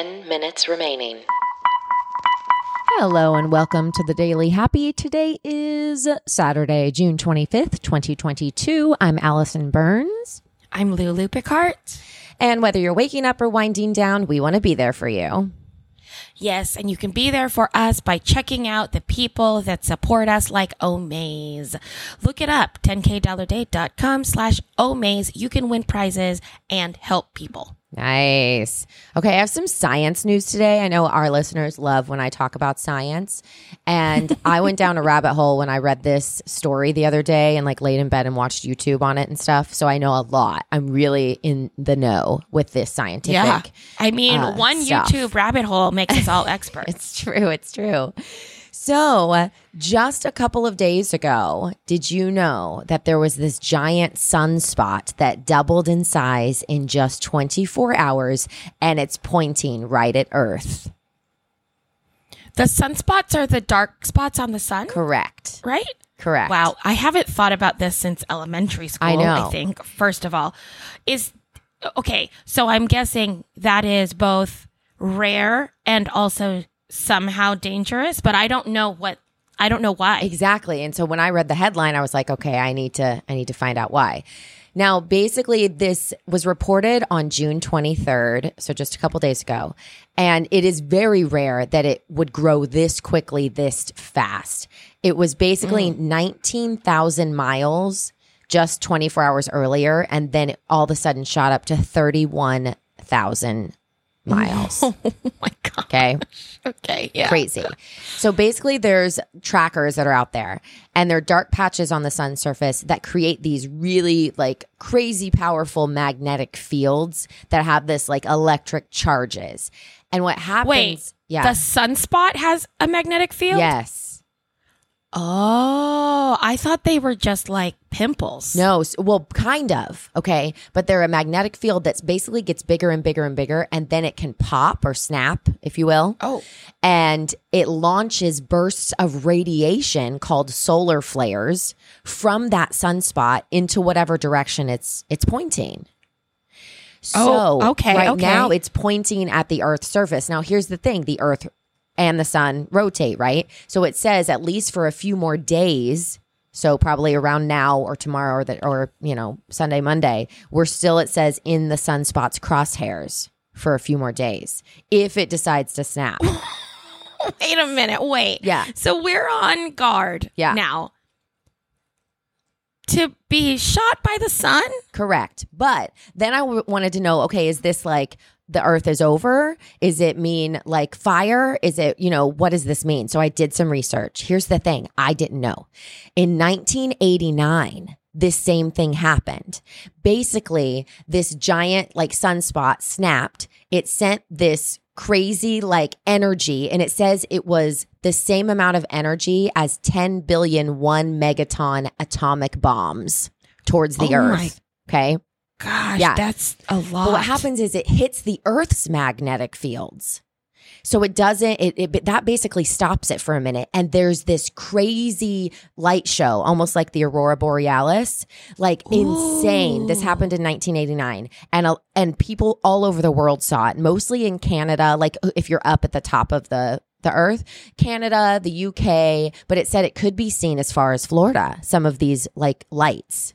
10 minutes remaining. Hello and welcome to the Daily Happy. Today is Saturday, June 25th, 2022. I'm Alison Burns. I'm Lulu Picard. And whether you're waking up or winding down, we want to be there for you. Yes, and you can be there for us by checking out the people that support us like Omaze. Look it up, 10kdollarday.com slash Omaze. You can win prizes and help people. Nice. Okay, I have some science news today. I know our listeners love when I talk about science. And I went down a rabbit hole when I read this story the other day and like laid in bed and watched YouTube on it and stuff. So I know a lot. I'm really in the know with this scientific. Yeah. I mean, uh, one stuff. YouTube rabbit hole makes us all experts. It's true. It's true. So, just a couple of days ago, did you know that there was this giant sunspot that doubled in size in just 24 hours and it's pointing right at Earth? the sunspots are the dark spots on the sun, Correct. right? Correct. Wow, I haven't thought about this since elementary school. I know. I think first of all, is okay. So I'm guessing that is both rare and also somehow dangerous, but I don't know what. I don't know why. Exactly. And so when I read the headline, I was like, okay, I need to I need to find out why. Now, basically, this was reported on June 23rd, so just a couple days ago. And it is very rare that it would grow this quickly, this fast. It was basically mm. 19,000 miles just 24 hours earlier. And then it all of a sudden shot up to 31,000 miles. Oh my god. Okay. Okay. Yeah. crazy. So basically, there's trackers that are out there, and they're dark patches on the sun's surface that create these really like crazy powerful magnetic fields that have this like electric charges. And what happens? Wait. yeah, The sunspot has a magnetic field. yes. Oh, I thought they were just like pimples. No, well, kind of. Okay. But they're a magnetic field that basically gets bigger and bigger and bigger, and then it can pop or snap, if you will. Oh. And it launches bursts of radiation called solar flares from that sunspot into whatever direction it's it's pointing. Oh, so Oh, okay, right okay. now it's pointing at the Earth's surface. Now here's the thing: the Earth and the sun rotate, right? So it says at least for a few more days. So probably around now or tomorrow or the, or you know Sunday Monday, we're still it says in the sunspot's crosshairs for a few more days if it decides to snap. Wait a minute. Wait. Yeah. So we're on guard Yeah. now to be shot by the sun? Correct. But then I w- wanted to know okay, is this like the earth is over? Is it mean like fire? Is it, you know, what does this mean? So I did some research. Here's the thing I didn't know. In 1989, this same thing happened. Basically, this giant like sunspot snapped. It sent this crazy like energy and it says it was the same amount of energy as 10 billion one megaton atomic bombs towards the Oh earth. Okay. Gosh, Yeah. that's a lot. But what happens is it hits the Earth's magnetic fields. So it doesn't, it, it that basically stops it for a minute. And there's this crazy light show, almost like the Aurora Borealis, like insane. This happened in 1989. And, uh, and people all over the world saw it, mostly in Canada. Like if you're up at the top of the, the earth, Canada, the UK, but it said it could be seen as far as Florida, some of these like lights.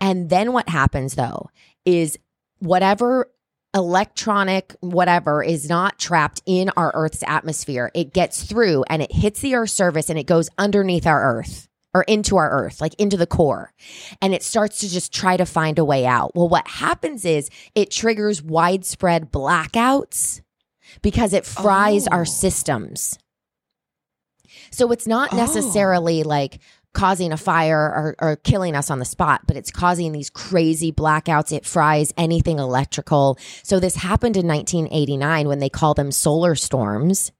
And then what happens though is whatever electronic whatever is not trapped in our Earth's atmosphere, it gets through and it hits the Earth's surface and it goes underneath our Earth or into our Earth, like into the core. And it starts to just try to find a way out. Well, what happens is it triggers widespread blackouts because it fries our Oh. systems. So it's not Oh. necessarily like causing a fire or, or killing us on the spot, but it's causing these crazy blackouts. It fries anything electrical. So this happened in 1989 when they call them solar storms,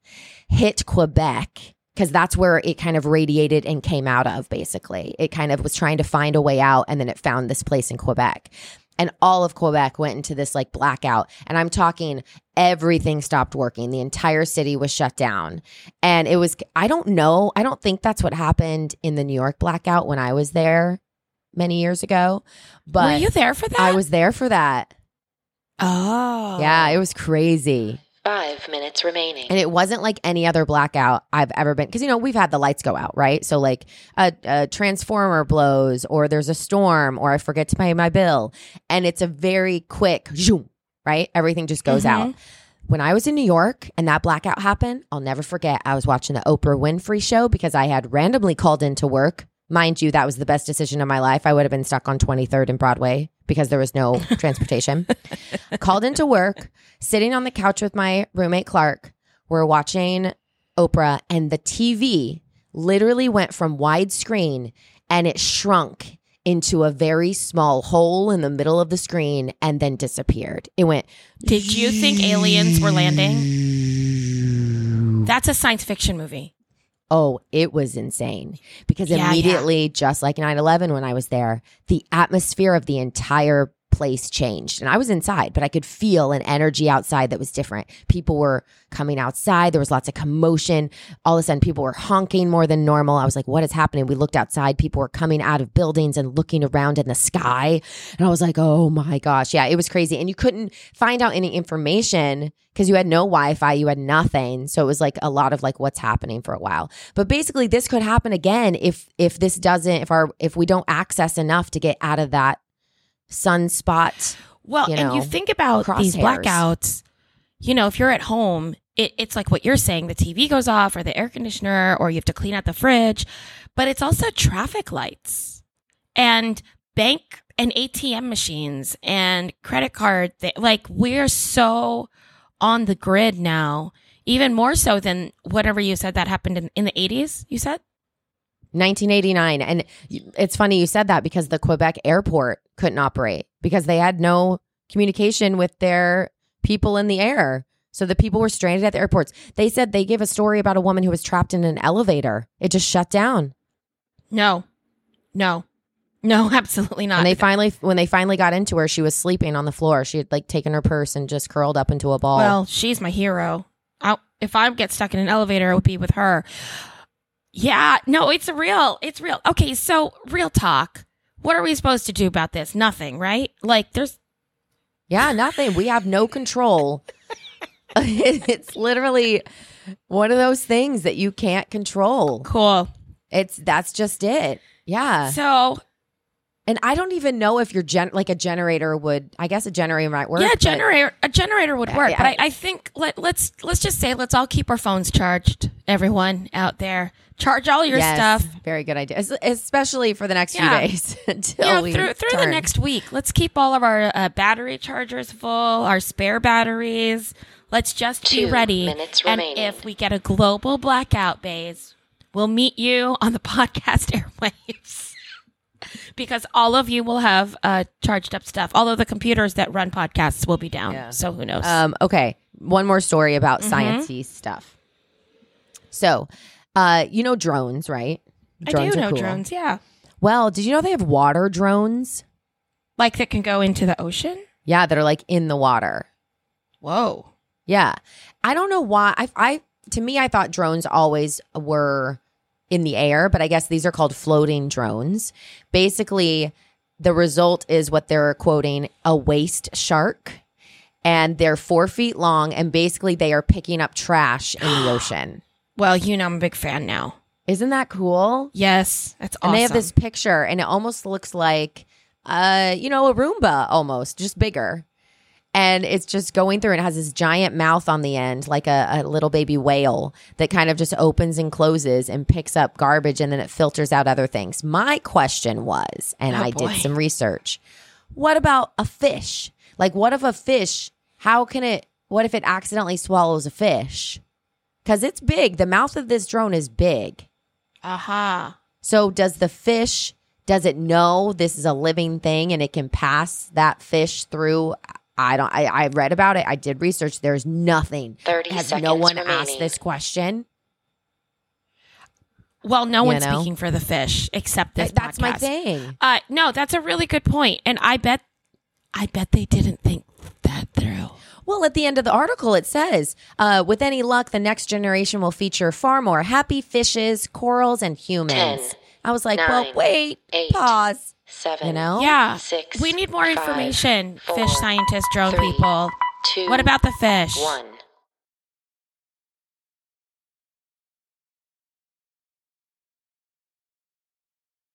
hit Quebec. Because that's where it kind of radiated and came out of, basically. It kind of was trying to find a way out, and then it found this place in Quebec. And all of Quebec went into this like blackout. And I'm talking everything stopped working. The entire city was shut down. And it was, I don't know, I don't think that's what happened in the New York blackout when I was there many years ago. But Were you there for that? I was there for that. Oh. Yeah, it was crazy. Five minutes remaining. And it wasn't like any other blackout I've ever been. Because, you know, we've had the lights go out, right? So, like a, a transformer blows, or there's a storm, or I forget to pay my bill. And it's a very quick zoom, right? Everything just goes mm-hmm. out. When I was in New York and that blackout happened, I'll never forget. I was watching the Oprah Winfrey show because I had randomly called into work. Mind you, that was the best decision of my life. I would have been stuck on 23rd and Broadway because there was no transportation. called into work, sitting on the couch with my roommate Clark. We're watching Oprah, and the TV literally went from widescreen and it shrunk into a very small hole in the middle of the screen and then disappeared. It went Did you think aliens were landing? That's a science fiction movie. Oh, it was insane because Yeah, yeah. immediately, just like 9 11 when I was there, the atmosphere of the entire place changed. And I was inside, but I could feel an energy outside that was different. People were coming outside. There was lots of commotion. All of a sudden, people were honking more than normal. I was like, what is happening? We looked outside. People were coming out of buildings and looking around in the sky. And I was like, oh my gosh. Yeah, it was crazy. And you couldn't find out any information because you had no Wi-Fi, you had nothing. So it was like a lot of like what's happening for a while. But basically this could happen again if if this doesn't if our if we don't access enough to get out of that sunspot. Well, you and you think about these blackouts, you know, if you're at home, it, it's like what you're saying the TV goes off or the air conditioner or you have to clean out the fridge, but it's also traffic lights and bank and ATM machines and credit card. Th- like we're so on the grid now, even more so than whatever you said that happened in, in the 80s, you said? 1989 and it's funny you said that because the Quebec airport couldn't operate because they had no communication with their people in the air. So the people were stranded at the airports. They said they gave a story about a woman who was trapped in an elevator. It just shut down. No, no, no, absolutely not. And they finally, when they finally got into her, she was sleeping on the floor. She had like taken her purse and just curled up into a ball. Well, she's my hero. I, if I get stuck in an elevator, it would be with her. Yeah, no, it's real. It's real. Okay, so real talk. What are we supposed to do about this? Nothing, right? Like, there's yeah, nothing. We have no control. it's literally one of those things that you can't control. cool. It's that's just it. Yeah. So, And I don't even know if your gen like a generator would I guess a generator might work. yeah, but- generator a generator would work, I- but I, I think let let's let's just say let's all keep our phones charged. Everyone out there, charge all your Yes, stuff. Very good idea. Es- Especially for the next Yeah. few days until Yeah, we through through the next week. Let's keep all of our uh, battery chargers full, our spare batteries. Let's just be ready. minutes and remaining. if we get a global blackout, Bays, we'll meet you on the podcast airwaves. Because all of you will have uh, charged up stuff. Although the computers that run podcasts will be down. Yeah. So who knows? Um, okay, one more story about Mm-hmm. sciencey stuff. So, uh, you know drones, right? I do know cool. drones. Yeah. Well, did you know they have water drones? Like that can go into the ocean? Yeah, that are like in the water. Whoa. Yeah, I don't know why. I, I to me, I thought drones always were in the air, but I guess these are called floating drones. Basically, the result is what they're quoting a WasteShark, and they're four feet long, and basically they are picking up trash in the ocean. Well, you know I'm a big fan now. Isn't that cool? Yes. That's awesome. And they have this picture, and it almost looks like, uh, you know, a Roomba almost, just bigger. And it's just going through and it has this giant mouth on the end, like a, a little baby whale that kind of just opens and closes and picks up garbage and then it filters out other things. My question was, and Oh, I boy. did some research, what about a fish? Like, what if a fish, how can it, what if it accidentally swallows a fish? Because it's big. The mouth of this drone is big. Aha. So does the fish does it know this is a living thing and it can pass that fish through? I don't I, I read about it. I did research. There's nothing. 30 Has seconds no one remaining. asked this question? Well, no You one's know? speaking for the fish except this. That's my thing. Uh, no, that's a really good point, and I bet, I bet they didn't think that through. Well, at the end of the article, it says, uh, with any luck, the next generation will feature far more happy fishes, corals, and humans. Ten, I was like, well, wait, eight, pause. Seven. You know? Yeah, Six, we need more five, information, four, fish scientists, drone three, people. Two. What about the fish? one?